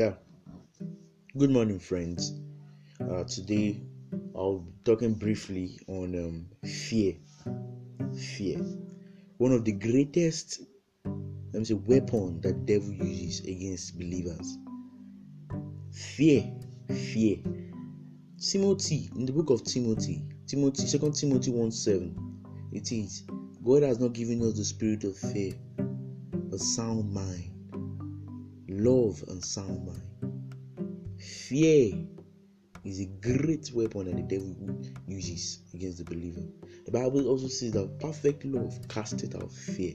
Yeah. Good morning, friends. Uh, today I'll be talking briefly on um, fear. Fear. One of the greatest let me say weapon that devil uses against believers. Fear. Fear. Timothy, in the book of Timothy, Timothy, Second Timothy 1 7, it is God has not given us the spirit of fear, but sound mind, love, and sound mind. Fear is a great weapon that the devil uses against the believer. The Bible also says that perfect love casteth out fear.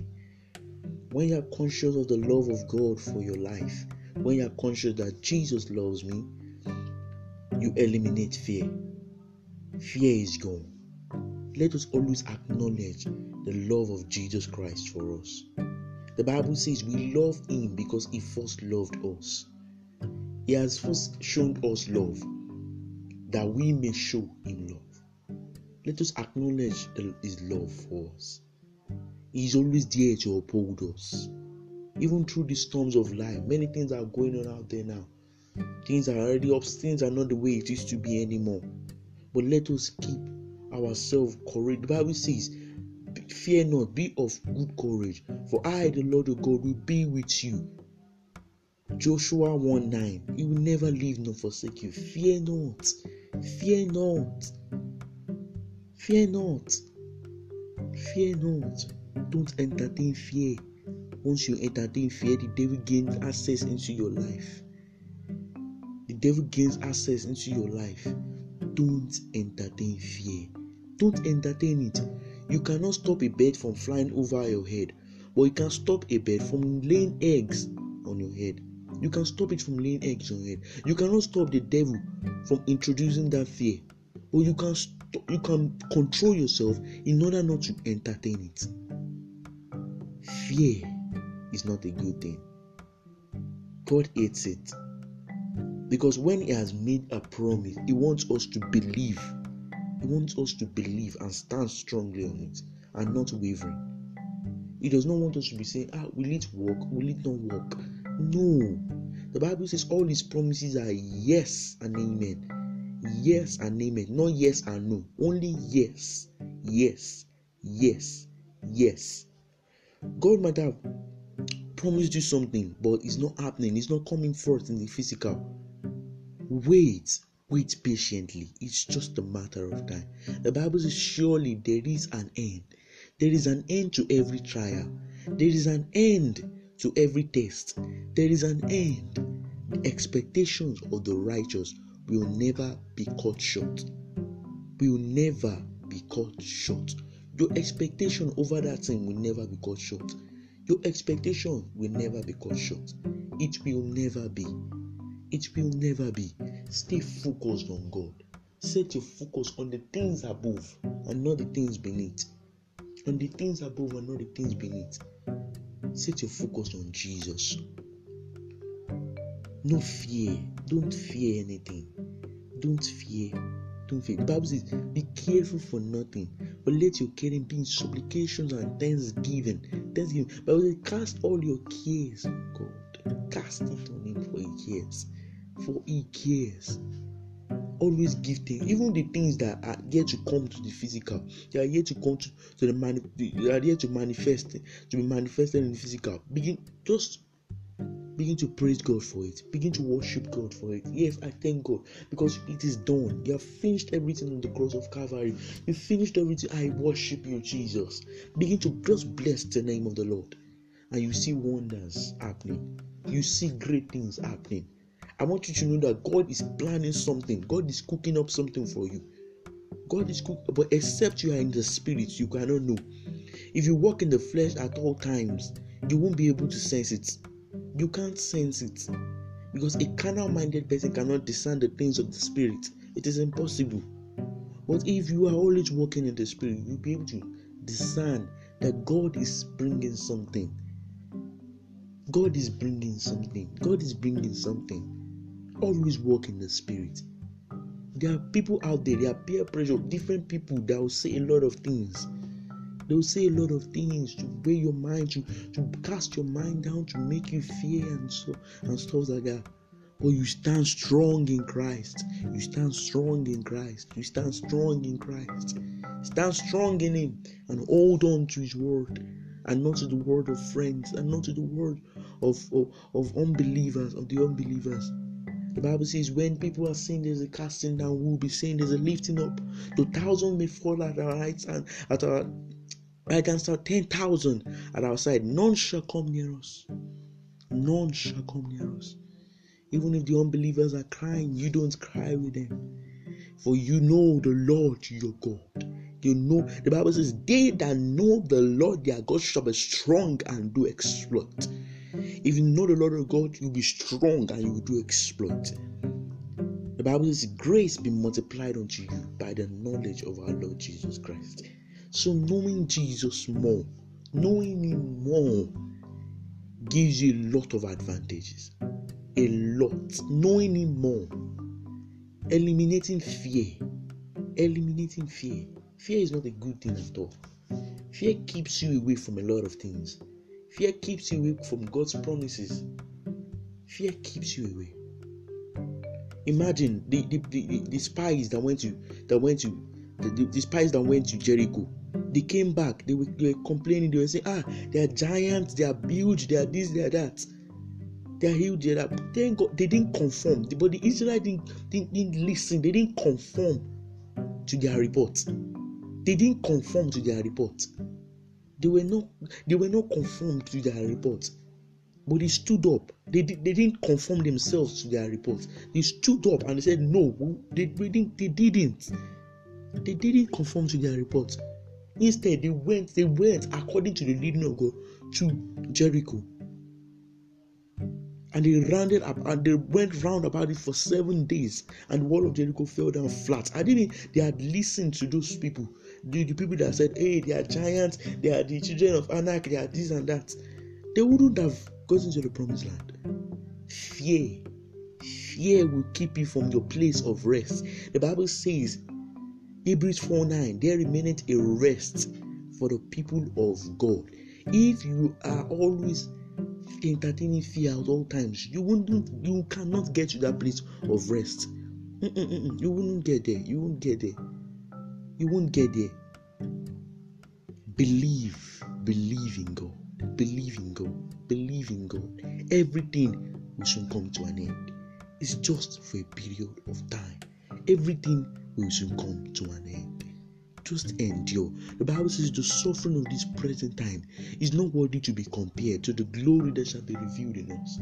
When you are conscious of the love of God for your life, when you are conscious that Jesus loves me, you eliminate fear. Fear is gone. Let us always acknowledge the love of Jesus Christ for us. The Bible says we love Him because He first loved us. He has first shown us love that we may show Him love. Let us acknowledge His love for us. He is always there to uphold us. Even through the storms of life, many things are going on out there now. Things are already up, things are not the way it used to be anymore. But let us keep ourselves courage. The Bible says, Fear not, be of good courage, for I, the Lord of God, will be with you. Joshua 1 9, He will never leave nor forsake you. Fear not, fear not, fear not, fear not. Don't entertain fear. Once you entertain fear, the devil gains access into your life. The devil gains access into your life. Don't entertain fear. Don't entertain it. You cannot stop a bird from flying over your head, but you can stop a bird from laying eggs on your head. You can stop it from laying eggs on your head. You cannot stop the devil from introducing that fear, but you can stop, you can control yourself in order not to entertain it. Fear is not a good thing. God hates it because when He has made a promise, He wants us to believe wants us to believe and stand strongly on it and not wavering. He does not want us to be saying, Ah, will it work? Will it not work? No. The Bible says all his promises are yes and amen. Yes and amen. Not yes and no. Only yes. Yes. Yes. Yes. God might have promised you something, but it's not happening. It's not coming forth in the physical. Wait Wait patiently. It's just a matter of time. The Bible says, Surely there is an end. There is an end to every trial. There is an end to every test. There is an end. The expectations of the righteous will never be cut short. Will never be cut short. Your expectation over that thing will never be cut short. Your expectation will never be cut short. It will never be. It will never be. Stay focused on God. Set your focus on the things above and not the things beneath. On the things above and not the things beneath. Set your focus on Jesus. No fear. Don't fear anything. Don't fear. Don't fear. The Bible says, Be careful for nothing, but let your caring be in supplications and thanksgiving. Thanksgiving. But Cast all your cares on God. Cast it on Him for He for he cares. Always give things, even the things that are yet to come to the physical, they are yet to come to, to the mani- they are yet to manifest, to be manifested in the physical. Begin just begin to praise God for it. Begin to worship God for it. Yes, I thank God because it is done. You have finished everything on the cross of Calvary. You finished everything. I worship you, Jesus. Begin to just bless the name of the Lord, and you see wonders happening. You see great things happening. I want you to know that God is planning something. God is cooking up something for you. God is cooking, but except you are in the spirit, you cannot know. If you walk in the flesh at all times, you won't be able to sense it. You can't sense it because a carnal minded person cannot discern the things of the spirit. It is impossible. But if you are always walking in the spirit, you'll be able to discern that God is bringing something. God is bringing something. God is bringing something always walk in the spirit. There are people out there, there are peer pressure, different people that will say a lot of things. They will say a lot of things to weigh your mind, to, to cast your mind down, to make you fear and so and stuff like that. But you stand strong in Christ. You stand strong in Christ. You stand strong in Christ. Stand strong in Him and hold on to His word and not to the word of friends and not to the word of, of, of unbelievers, of the unbelievers. The Bible says, when people are saying there's a casting down, we'll be saying there's a lifting up. The thousand may fall at our right and at our right hand ten thousand at our side. None shall come near us. None shall come near us. Even if the unbelievers are crying, you don't cry with them. For you know the Lord your God. You know, the Bible says, They that know the Lord their God shall be strong and do exploit. If you know the Lord your God, you'll be strong and you will do exploit. The Bible says, Grace be multiplied unto you by the knowledge of our Lord Jesus Christ. So, knowing Jesus more, knowing Him more, gives you a lot of advantages. A lot. Knowing Him more, eliminating fear. Eliminating fear. Fear is not a good thing at all. Fear keeps you away from a lot of things. Fear keeps you away from God's promises. Fear keeps you away. Imagine the, the, the, the spies that went to that went to the, the, the spies that went to Jericho. They came back. They were, they were complaining. They were saying, "Ah, they are giants. They are huge. They are this. They are that. They are huge. They are that." Thank God they didn't conform. But the Israelites didn't, didn't, didn't listen. They didn't conform to their report. They didn't conform to their report. They were not they were not conformed to their report. But they stood up. They, they didn't conform themselves to their report. They stood up and they said, No, they, they, didn't, they didn't. They didn't conform to their report. Instead, they went, they went according to the leading of God to Jericho. And they rounded up and they went round about it for seven days, and the wall of Jericho fell down flat. I didn't they had listened to those people the, the people that said, hey, they are giants, they are the children of Anak, they are this and that, they wouldn't have gotten to the promised land. Fear, fear will keep you from your place of rest. The Bible says, Hebrews 4 9, there remaineth a rest for the people of God. If you are always entertaining fear at all times, you wouldn't, you cannot get to that place of rest. Mm-mm-mm. You wouldn't get there. You won't get there you won't get there. Believe, believe in God, believe in God, believe in God. Everything will soon come to an end. It's just for a period of time. Everything will soon come to an end. Just endure. The Bible says the suffering of this present time is not worthy to be compared to the glory that shall be revealed in us.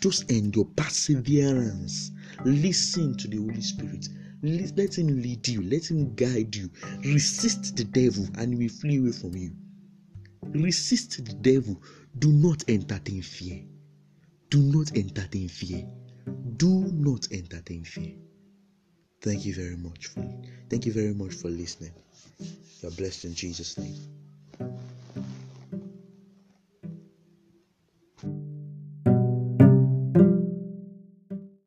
Just endure perseverance. Listen to the Holy Spirit let him lead you, let him guide you. Resist the devil and he will flee away from you. Resist the devil. Do not entertain fear. Do not entertain fear. Do not entertain fear. Thank you very much for thank you very much for listening. You're blessed in Jesus' name.